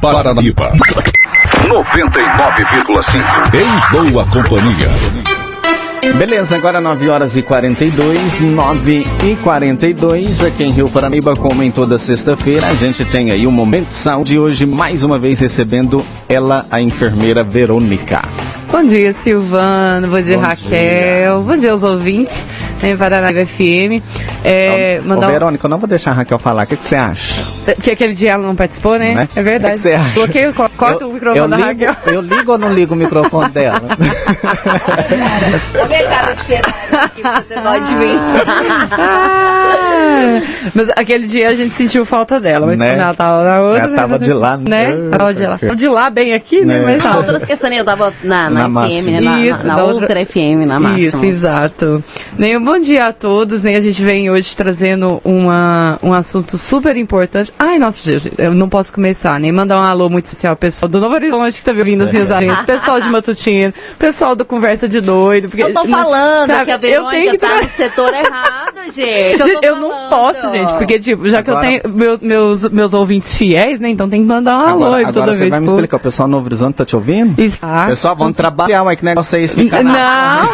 Paranaíba. 99,5. Em boa companhia. Beleza, agora 9 horas e 42, 9 e 42, aqui em Rio Paranaíba, como em toda sexta-feira, a gente tem aí o Momento de Saúde, hoje mais uma vez recebendo ela, a enfermeira Verônica. Bom dia, Silvano. Bom dia, Bom Raquel. Dia. Bom dia aos ouvintes né, Paranaíba FM. É, então, mandar... Ô, Verônica, eu não vou deixar a Raquel falar. O que, que você acha? Porque aquele dia ela não participou, né? Não é? é verdade. O que, você acha? Bloqueio, corta eu, o microfone da ligo, Raquel. Eu ligo ou não ligo o microfone dela? Obrigada de piedade que você tem dó de mim. mas aquele dia a gente sentiu falta dela, mas né? quando ela tava na outra... Ela tava de lá, né? né? Tava de lá. de lá, bem aqui, né? né? Mas na outra questão eu tava na, na, na FM, né? Na, Isso, na, na outra... outra FM, na Máxima. Isso, exato. Nem bom dia a todos, né? A gente vem hoje trazendo uma, um assunto super importante. Ai, nossa, eu não posso começar, nem mandar um alô muito especial ao pessoal do Novo Horizonte que tá me ouvindo as minhas agências, pessoal de Matutinho, pessoal do Conversa de Doido. Porque, eu tô falando sabe, que a Verônica que tá no setor errado, gente. Eu, eu não posso, gente, porque, tipo, já que agora... eu tenho meu, meus, meus ouvintes fiéis, né? Então tem que mandar um alô agora, toda agora você vai me explicar, o pessoal do Novo Horizonte tá te ouvindo? Ah, pessoal, vamos trabalhar, mas que negócio é esse? Não. não, não,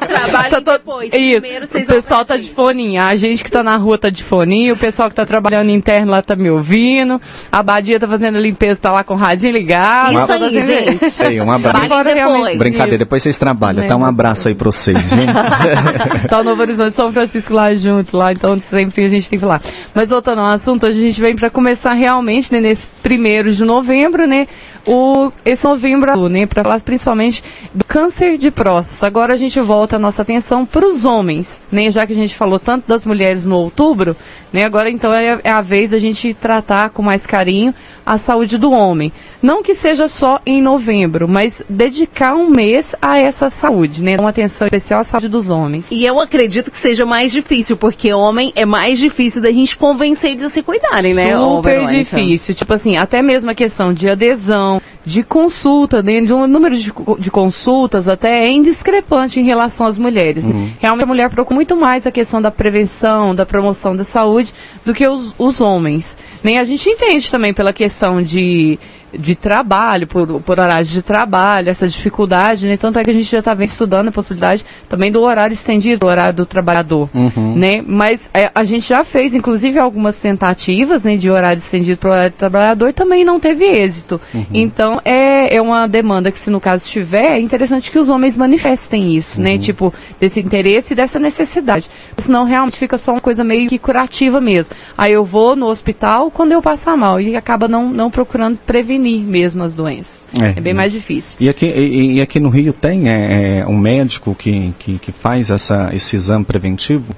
não, trabalho depois. Isso, o pessoal tá de foninho. A gente que tá na rua tá de foninho, o pessoal que tá trabalhando interno lá tá me ouvindo. A Badia tá fazendo a limpeza, tá lá com o radinho ligado. Isso aí, gente. Sei, um abraço. Depois. Brincadeira, depois vocês trabalham. É. Tá um abraço aí pra vocês, viu? tá o Novo Horizonte São Francisco lá junto, lá, então sempre a gente tem que falar. Mas voltando ao assunto, hoje a gente vem para começar realmente, né, nesse primeiro de novembro, né, o, esse novembro, né, para falar principalmente do câncer de próstata. Agora a gente volta a nossa atenção para os homens, né, já que a gente falou tanto das mulheres no outubro, né, agora então é, é a vez da gente tratar com mais carinho a saúde do homem. Não que seja só em novembro, mas dedicar um mês a essa saúde, né, uma atenção especial à saúde dos homens. E eu acredito que seja mais difícil, porque homem é mais difícil da gente convencer eles a se cuidarem, né? Super difícil, tipo assim, até mesmo a questão de adesão, de consulta, né, de um número de, de, consultas até é indiscrepante em relação às mulheres. Uhum. Realmente a mulher procura muito mais a questão da prevenção, da promoção da saúde do que os, os homens. Nem a gente entende também pela questão de de trabalho, por, por horários de trabalho, essa dificuldade, né? Tanto é que a gente já está estudando a possibilidade também do horário estendido, do horário do trabalhador, uhum. né? Mas é, a gente já fez, inclusive, algumas tentativas né, de horário estendido para o horário do trabalhador e também não teve êxito. Uhum. Então, é, é uma demanda que, se no caso tiver, é interessante que os homens manifestem isso, né? uhum. né? Tipo, desse interesse e dessa necessidade. Senão, realmente fica só uma coisa meio que curativa mesmo. Aí eu vou no hospital quando eu passar mal e acaba não, não procurando prevenir mesmo as doenças. É, é bem mais difícil. E aqui, e, e aqui no Rio tem é, é, um médico que, que, que faz essa, esse exame preventivo?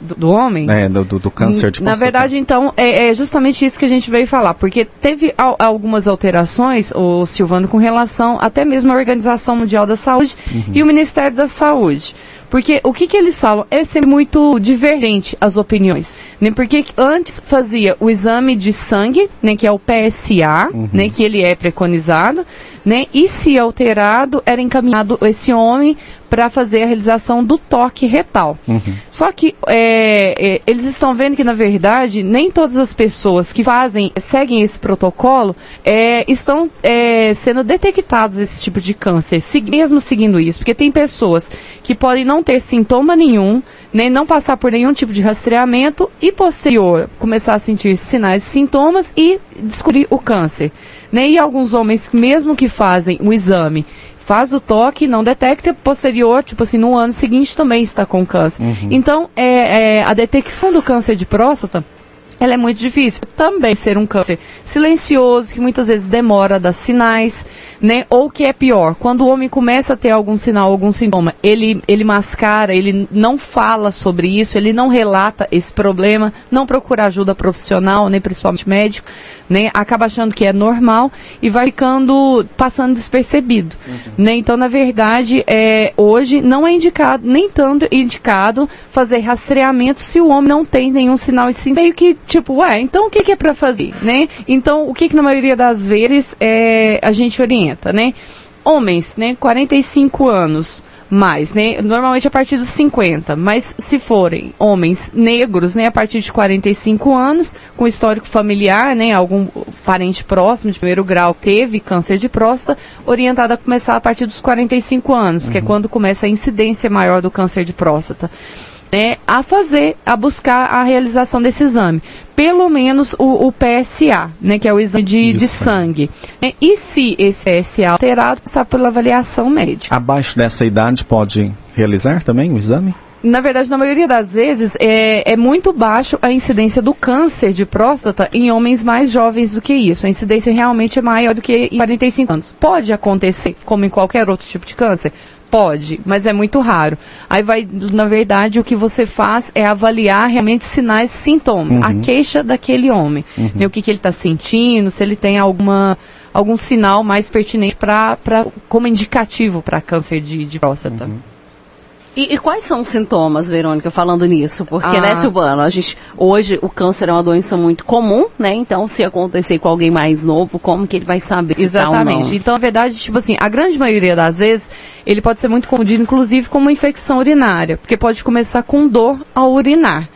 Do, do, homem? É, do, do, câncer de Na verdade, então, é, é, justamente isso que a gente veio falar, porque teve al algumas alterações, o Silvano, com relação até mesmo à Organização Mundial da Saúde uhum. e o Ministério da Saúde. Porque o que, que eles falam é ser muito divergente as opiniões. Né? Porque antes fazia o exame de sangue, né, que é o PSA, uhum. né, que ele é preconizado, né, e se alterado, era encaminhado esse homem para fazer a realização do toque retal. Uhum. Só que é, é, eles estão vendo que, na verdade, nem todas as pessoas que fazem, seguem esse protocolo, é, estão é, sendo detectados esse tipo de câncer, mesmo seguindo isso. Porque tem pessoas que podem não ter sintoma nenhum, nem não passar por nenhum tipo de rastreamento e posterior começar a sentir sinais e sintomas e descobrir o câncer. Né? E alguns homens, mesmo que fazem o exame faz o toque, não detecta, posterior, tipo assim, no ano seguinte também está com câncer. Uhum. Então, é, é, a detecção do câncer de próstata ela é muito difícil. Também ser um câncer silencioso, que muitas vezes demora a dar sinais, né? Ou que é pior, quando o homem começa a ter algum sinal, algum sintoma, ele, ele mascara, ele não fala sobre isso, ele não relata esse problema, não procura ajuda profissional, nem principalmente médico, né? Acaba achando que é normal e vai ficando, passando despercebido, uhum. né? Então, na verdade, é, hoje não é indicado, nem tanto indicado fazer rastreamento se o homem não tem nenhum sinal, assim, meio que tipo, ué, então o que, que é para fazer, né? Então, o que, que na maioria das vezes é, a gente orienta, né? Homens, né, 45 anos, mais, né? Normalmente a partir dos 50, mas se forem homens negros, né, a partir de 45 anos, com histórico familiar, né, algum parente próximo de primeiro grau teve câncer de próstata, orientada a começar a partir dos 45 anos, uhum. que é quando começa a incidência maior do câncer de próstata. Né, a fazer, a buscar a realização desse exame. Pelo menos o, o PSA, né, que é o exame de, de sangue. Né, e se esse PSA alterado, passar pela avaliação médica. Abaixo dessa idade pode realizar também o exame? Na verdade, na maioria das vezes, é, é, muito baixo a incidência do câncer de próstata em homens mais jovens do que isso. A incidência realmente é maior do que em 45 anos. Pode acontecer, como em qualquer outro tipo de câncer? Pode, mas é muito raro. Aí vai, na verdade, o que você faz é avaliar realmente sinais e sintomas, uhum. a queixa daquele homem. Uhum. Né, o que, que ele está sentindo, se ele tem alguma, algum sinal mais pertinente para como indicativo para câncer de, de próstata. Uhum. E, e, quais são os sintomas, Verônica, falando nisso? Porque, ah. né, Silvano, a gente, hoje o câncer é uma doença muito comum, né? Então, se acontecer com alguém mais novo, como que ele vai saber se Exatamente. Tá ou não? Então, na verdade, tipo assim, a grande maioria das vezes, ele pode ser muito confundido, inclusive, com uma infecção urinária, porque pode começar com dor ao urinar.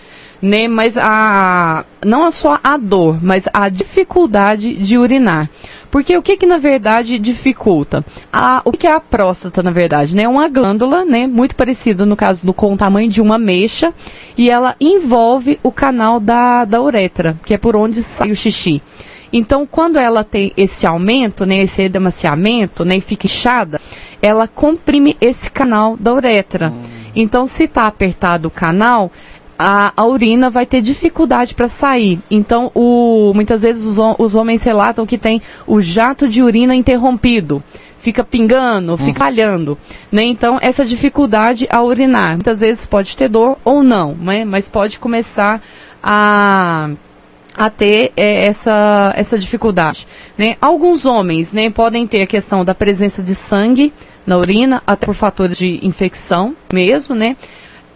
Né, mas a não só a dor, mas a dificuldade de urinar. Porque o que que na verdade dificulta? A, o que é a próstata na verdade? Né? É uma glândula, né, muito parecida no caso do com o tamanho de uma mecha, e ela envolve o canal da, da uretra, que é por onde sai o xixi. Então, quando ela tem esse aumento, né, esse edemaciamento, né, e fica inchada, ela comprime esse canal da uretra. Hum. Então, se está apertado o canal, a, a urina vai ter dificuldade para sair. Então, o, muitas vezes os, os, homens relatam que tem o jato de urina interrompido. Fica pingando, fica uhum. falhando. Né? Então, essa dificuldade a urinar. Muitas vezes pode ter dor ou não, né? mas pode começar a a ter é, essa, essa dificuldade. Né? Alguns homens né, podem ter a questão da presença de sangue na urina, até por fatores de infecção mesmo, né?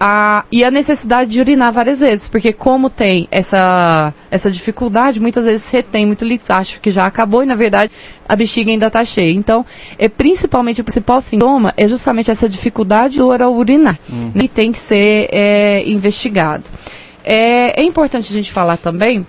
A, e a necessidade de urinar várias vezes, porque como tem essa, essa dificuldade, muitas vezes retém muito líquido, acho que já acabou e na verdade a bexiga ainda está cheia. Então, é principalmente o principal sintoma é justamente essa dificuldade do ao urinar, uhum. e tem que ser é, investigado. É, é importante a gente falar também,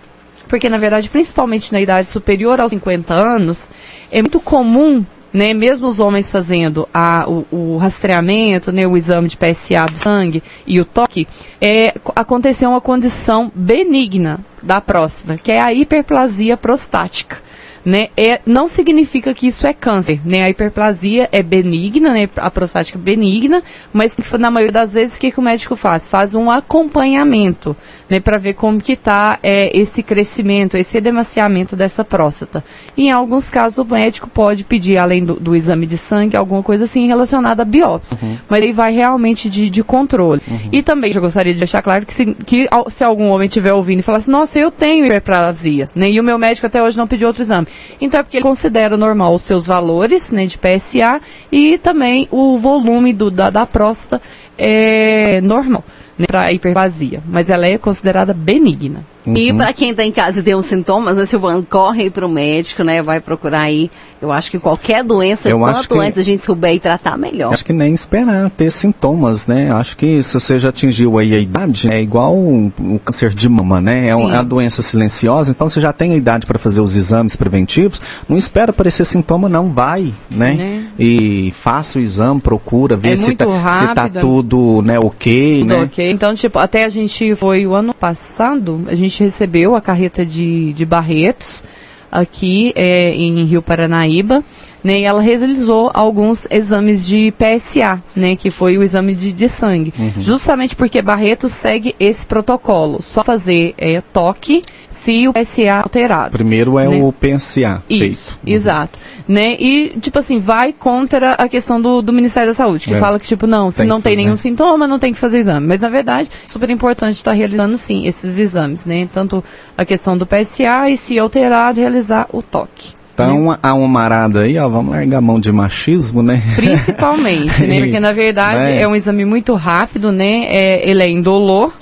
porque na verdade, principalmente na idade superior aos 50 anos, é muito comum né, mesmo os homens fazendo a, o, o, rastreamento, né, o exame de PSA do sangue e o toque, é, aconteceu uma condição benigna da próstata, que é a hiperplasia prostática né, é, não significa que isso é câncer, né? A hiperplasia é benigna, né? A prostática é benigna, mas na maioria das vezes o que, que o médico faz? Faz um acompanhamento, né? Para ver como que está é, esse crescimento, esse edemaciamento dessa próstata. Em alguns casos o médico pode pedir, além do, do exame de sangue, alguma coisa assim relacionada à biópsia. Uhum. Mas ele vai realmente de, de controle. Uhum. E também eu gostaria de deixar claro que se, que se algum homem estiver ouvindo e falar assim, nossa, eu tenho hiperplasia, né? E o meu médico até hoje não pediu outro exame. Então é porque ele considera normal os seus valores né, de PSA e também o volume do, da, da próstata é normal né, para hiperplasia, mas ela é considerada benigna. Uhum. E para quem está em casa e tem uns sintomas, né, Silvano, corre para o médico, né? Vai procurar aí. Eu acho que qualquer doença, eu quanto que, antes a gente souber e tratar, melhor. Acho que nem esperar ter sintomas, né? Acho que se você já atingiu aí a idade, é igual o, o câncer de mama, né? É, é a doença silenciosa, então você já tem a idade para fazer os exames preventivos. Não espera aparecer sintoma, não. Vai, né? né? E faça o exame, procura, ver é se, tá, se tá tudo né, ok, tudo né? ok. Então, tipo, até a gente foi o ano passado, a gente gente recebeu a carreta de, de Barretos aqui é, em Rio Paranaíba, né, e ela realizou alguns exames de PSA, né, que foi o exame de, de sangue, uhum. justamente porque Barretos segue esse protocolo, só fazer é, toque se o PSA alterado. Primeiro é né? o PSA Isso, feito. Uhum. exato. Né? E, tipo assim, vai contra a questão do, do Ministério da Saúde, que é. fala que, tipo, não, se tem não tem nenhum sintoma, não tem que fazer exame. Mas, na verdade, super importante estar realizando, sim, esses exames, né? Tanto a questão do PSA e, se alterado, realizar o toque. Então, né? a umarada aí, ó, vamos largar a mão de machismo, né? Principalmente, né? Porque, na verdade, é. é um exame muito rápido, né? É, ele é indolor,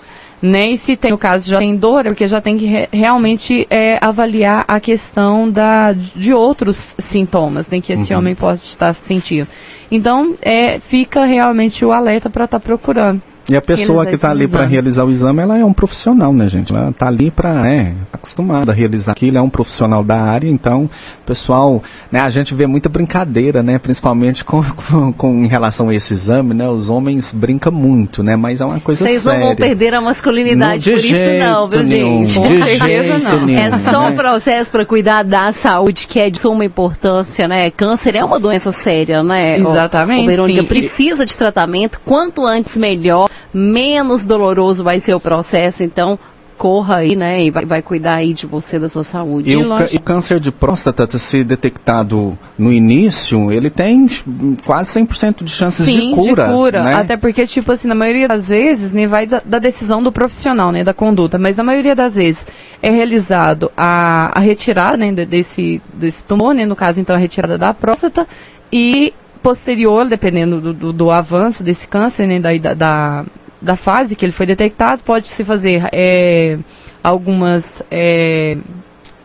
né? E se tem, no caso, já tem dor, é porque já tem que re realmente é, avaliar a questão da, de outros sintomas, né? Que esse Uhum. homem pode estar sentindo. Então, é, fica realmente o alerta para estar procurando. E a pessoa Realizar que está ali para realizar o exame, ela é um profissional, né, gente? Ela está ali para, é, acostumada a realizar aquilo, é um profissional da área, então, pessoal, né, a gente vê muita brincadeira, né, principalmente com, com, com em relação a esse exame, né, os homens brincam muito, né, mas é uma coisa Vocês não séria. vão perder a masculinidade Não, por isso não, viu, nenhum, gente? Com de certeza jeito não. nenhum, É só um né? processo para cuidar da saúde que é de suma importância, né? Câncer é uma doença séria, né? Exatamente, ô, Verônica, sim. precisa de tratamento. Quanto antes melhor, menos doloroso vai ser o processo. Então, corra aí, né? E vai, vai cuidar aí de você, da sua saúde. E o, e o câncer de próstata, se detectado no início, ele tem quase 100% de chances Sim, de cura. né? Até porque, tipo assim, na maioria das vezes, né, vai da, da decisão do profissional, né, da conduta. Mas na maioria das vezes é realizado a, a retirada, né, de- desse, desse tumor, né, no caso, então, a retirada da próstata e posterior, dependendo do, do, do avanço desse câncer, né, da, da- da, fase que ele foi detectado, pode-se fazer é, algumas... é,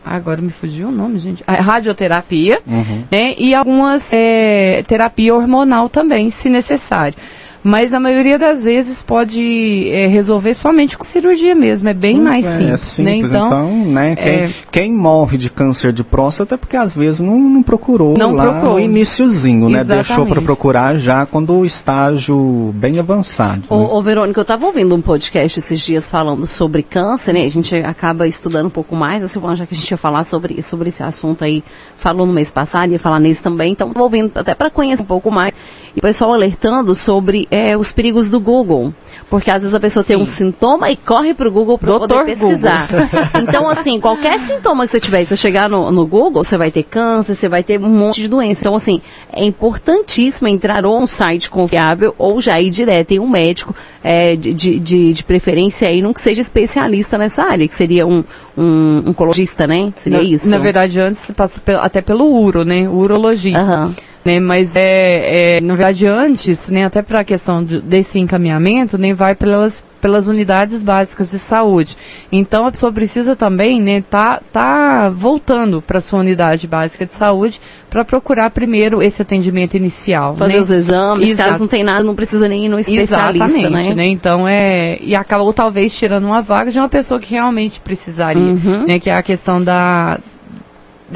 agora me fugiu o nome, gente. A radioterapia, Uhum. né? E algumas é, terapia hormonal também, se necessário. Mas na maioria das vezes pode é, resolver somente com cirurgia mesmo, é bem Pois mais é, simples, é simples. né? Então, né, quem, é- quem morre de câncer de próstata é porque às vezes não, não procurou Não lá procurou. no iniciozinho, né? Exatamente. Deixou para procurar já quando o estágio bem avançado. né? Ô, ô, Verônica, eu estava ouvindo um podcast esses dias falando sobre câncer, né? A gente acaba estudando um pouco mais. A Silvana, já que a gente ia falar sobre, sobre esse assunto aí, falou no mês passado, ia falar nesse também. Então, ouvindo até para conhecer um pouco mais. E o pessoal alertando sobre é, os perigos do Google. Porque às vezes a pessoa tem um sintoma e corre para o Google para poder pesquisar. então, assim, qualquer sintoma que você tiver, se você chegar no, no Google, você vai ter câncer, você vai ter um monte de doença. Então, assim, é importantíssimo entrar ou um site confiável ou já ir direto em um médico é, de, de, de, preferência aí, não que seja especialista nessa área, que seria um, um oncologista, né? Seria na, isso? Na verdade, antes se passa até pelo uro, né? Urologista. Aham. Né, mas é, é, na verdade, antes, né, até para a questão de- desse encaminhamento, né, vai pelas, pelas unidades básicas de saúde. Então, a pessoa precisa também, né, tá, tá voltando para sua unidade básica de saúde para procurar primeiro esse atendimento inicial. Fazer né? os exames, Exato. caso não tem nada, não precisa nem ir no especialista, Exatamente, né? Então é e acaba ou talvez tirando uma vaga de uma pessoa que realmente precisaria, Uhum. né? Que é a questão da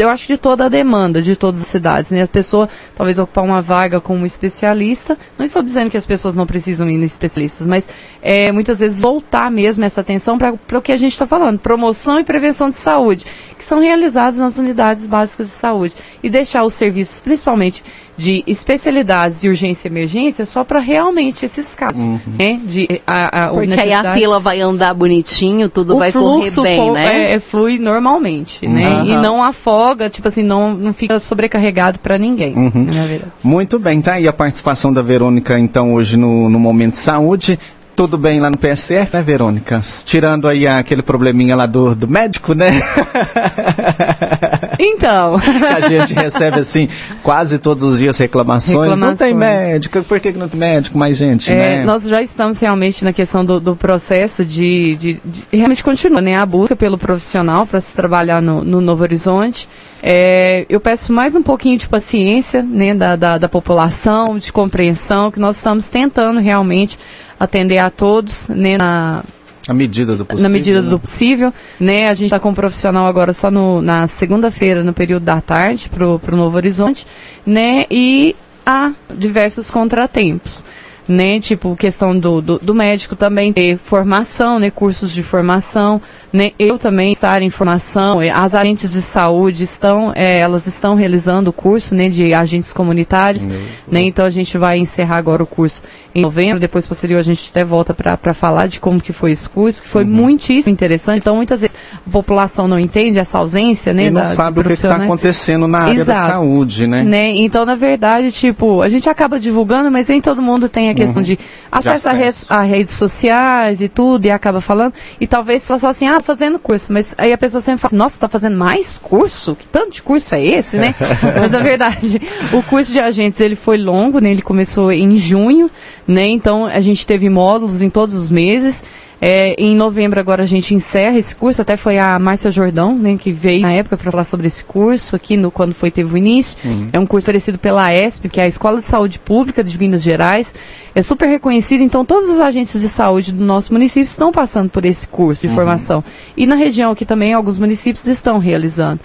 eu acho de toda a demanda de todas as cidades, né? A pessoa talvez ocupar uma vaga como especialista. Não estou dizendo que as pessoas não precisam ir no especialistas, mas é, muitas vezes voltar mesmo essa atenção para o que a gente está falando, promoção e prevenção de saúde, que são realizados nas unidades básicas de saúde e deixar os serviços, principalmente de especialidades de urgência e emergência, só para realmente esses casos, né? De a, a, Porque aí a fila vai andar bonitinho, tudo o vai correr bem, fo- né? é, é, flui normalmente, né? Aham. E não afoga, tipo assim, não, não fica sobrecarregado para ninguém, Uhum. na verdade. Muito bem, tá aí a participação da Verônica, então, hoje no, no Momento Saúde. Tudo bem lá no PSF, né, Verônica? Tirando aí aquele probleminha lá do, do médico, né? Então, a gente recebe, assim, quase todos os dias reclamações. Não tem Reclamações. médico, por que, que não tem médico? Mais gente, é, né? nós já estamos realmente na questão do, do processo de, de, de- realmente continua, né? A busca pelo profissional para se trabalhar no, no Novo Horizonte. É, eu peço mais um pouquinho de paciência, né, da, da, da população, de compreensão, que nós estamos tentando realmente atender a todos, né, na, A medida do possível. na medida né? do possível, né? A gente está com um profissional agora só no- na segunda-feira, no período da tarde, para o Novo Horizonte, né? E há diversos contratempos. Né, tipo, questão do, do, do médico também ter formação, né, cursos de formação, né, eu também estar em formação, as agentes de saúde estão, eh, elas estão realizando o curso, né, de agentes comunitários, Sim, né, então a gente vai encerrar agora o curso em novembro, depois posterior a gente até volta para falar de como que foi esse curso, que foi Uhum. muitíssimo interessante. Então muitas vezes a população não entende essa ausência, né, E não da- sabe o que está acontecendo na área da Exato. saúde, né? Né? Então, na verdade, tipo, a gente acaba divulgando, mas nem todo mundo tem questão de acesso, a, re- Uhum. acesso. a redes sociais e tudo, e acaba falando. E talvez faça assim, ah, fazendo curso. Mas aí a pessoa sempre fala assim, nossa, tá fazendo mais curso? Que tanto de curso é esse, né? mas na verdade, o curso de agentes, ele foi longo, né? Ele começou em junho, né? Então, a gente teve módulos em todos os meses. É, em novembro agora a gente encerra esse curso, até foi a Márcia Jordão, né, que veio na época para falar sobre esse curso aqui no quando foi teve o início. Uhum. É um curso oferecido pela ESP, que é a Escola de Saúde Pública de Minas Gerais. É super reconhecido, então todas as agências de saúde do nosso município estão passando por esse curso de uhum. formação. E na região aqui também alguns municípios estão realizando.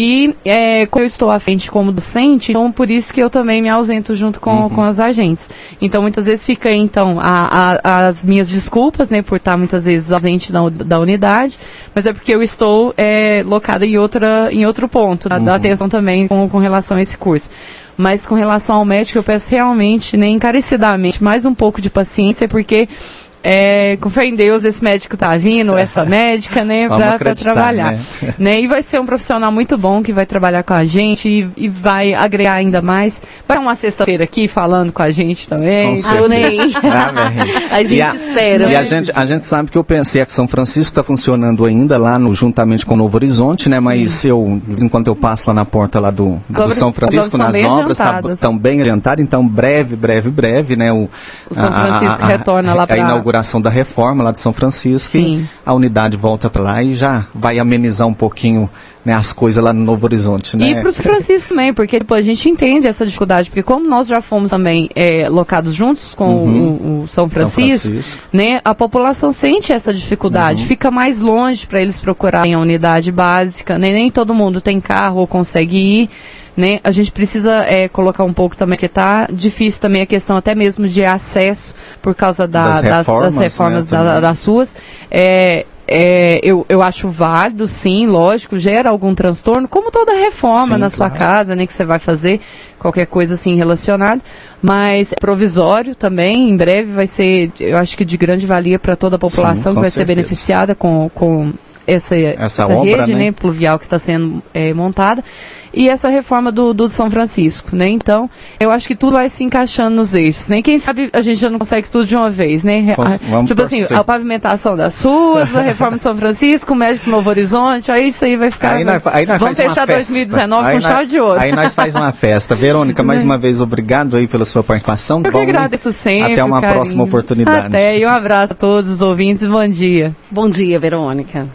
E é, eu estou à frente como docente, então por isso que eu também me ausento junto com, uhum. com as agentes. Então muitas vezes fica então a, a, as minhas desculpas, né, por estar muitas vezes ausente da, da unidade, mas é porque eu estou é, locada em outra em outro ponto da, uhum. da atenção também com, com relação a esse curso. Mas com relação ao médico, eu peço realmente, né, encarecidamente, mais um pouco de paciência, porque é, com fé em Deus, esse médico tá vindo, essa médica, né, pra, pra, trabalhar. Né? né? E vai ser um profissional muito bom que vai trabalhar com a gente e, e vai agregar ainda mais. Vai uma sexta-feira aqui falando com a gente também. A gente a, espera. E a gente, a gente sabe que o PSF São Francisco está funcionando ainda lá no, juntamente com o Novo Horizonte, né? Mas Sim. eu, enquanto eu passo lá na porta lá do, do São Francisco, nas obras, estão tá, bem adiantadas, então breve, breve, breve, né? O, o São Francisco a, retorna lá para inauguração da reforma lá de São Francisco Sim. e a unidade volta para lá e já vai amenizar um pouquinho né, as coisas lá no Novo Horizonte, né? E para os Francisco também, porque tipo, a gente entende essa dificuldade, porque como nós já fomos também é, locados juntos com uhum. o, o, São, Francisco, São Francisco, né, a população sente essa dificuldade, uhum. fica mais longe para eles procurarem a unidade básica, né? nem todo mundo tem carro ou consegue ir, né? A gente precisa é, colocar um pouco também que está difícil também a questão até mesmo de acesso por causa da, das, reformas, das, reformas né, da, das suas. É, é, eu, eu acho válido, sim, lógico, gera algum transtorno, como toda reforma sim, na sua casa, né, que você vai fazer, qualquer coisa assim relacionada, mas é provisório também, em breve vai ser, eu acho que de grande valia para toda a população sim, que vai certeza. ser beneficiada com, com essa, essa, essa obra, rede né? né? pluvial que está sendo é, montada e essa reforma do, do São Francisco, né? Então, eu acho que tudo vai se encaixando nos eixos, né? Quem sabe a gente já não consegue tudo de uma vez, né? Vamos tipo assim, a pavimentação das ruas, a reforma de São Francisco, o médico Novo Horizonte, aí isso aí vai ficar... Aí nós, aí nós Vamos fechar 2019 aí com nós, chave de ouro. Aí nós faz uma festa. Verônica, mais uma vez, obrigado aí pela sua participação. Eu Bom, que agradeço sempre, Até uma carinho. próxima oportunidade. Até, e um abraço a todos os ouvintes e bom dia. Bom dia, Verônica.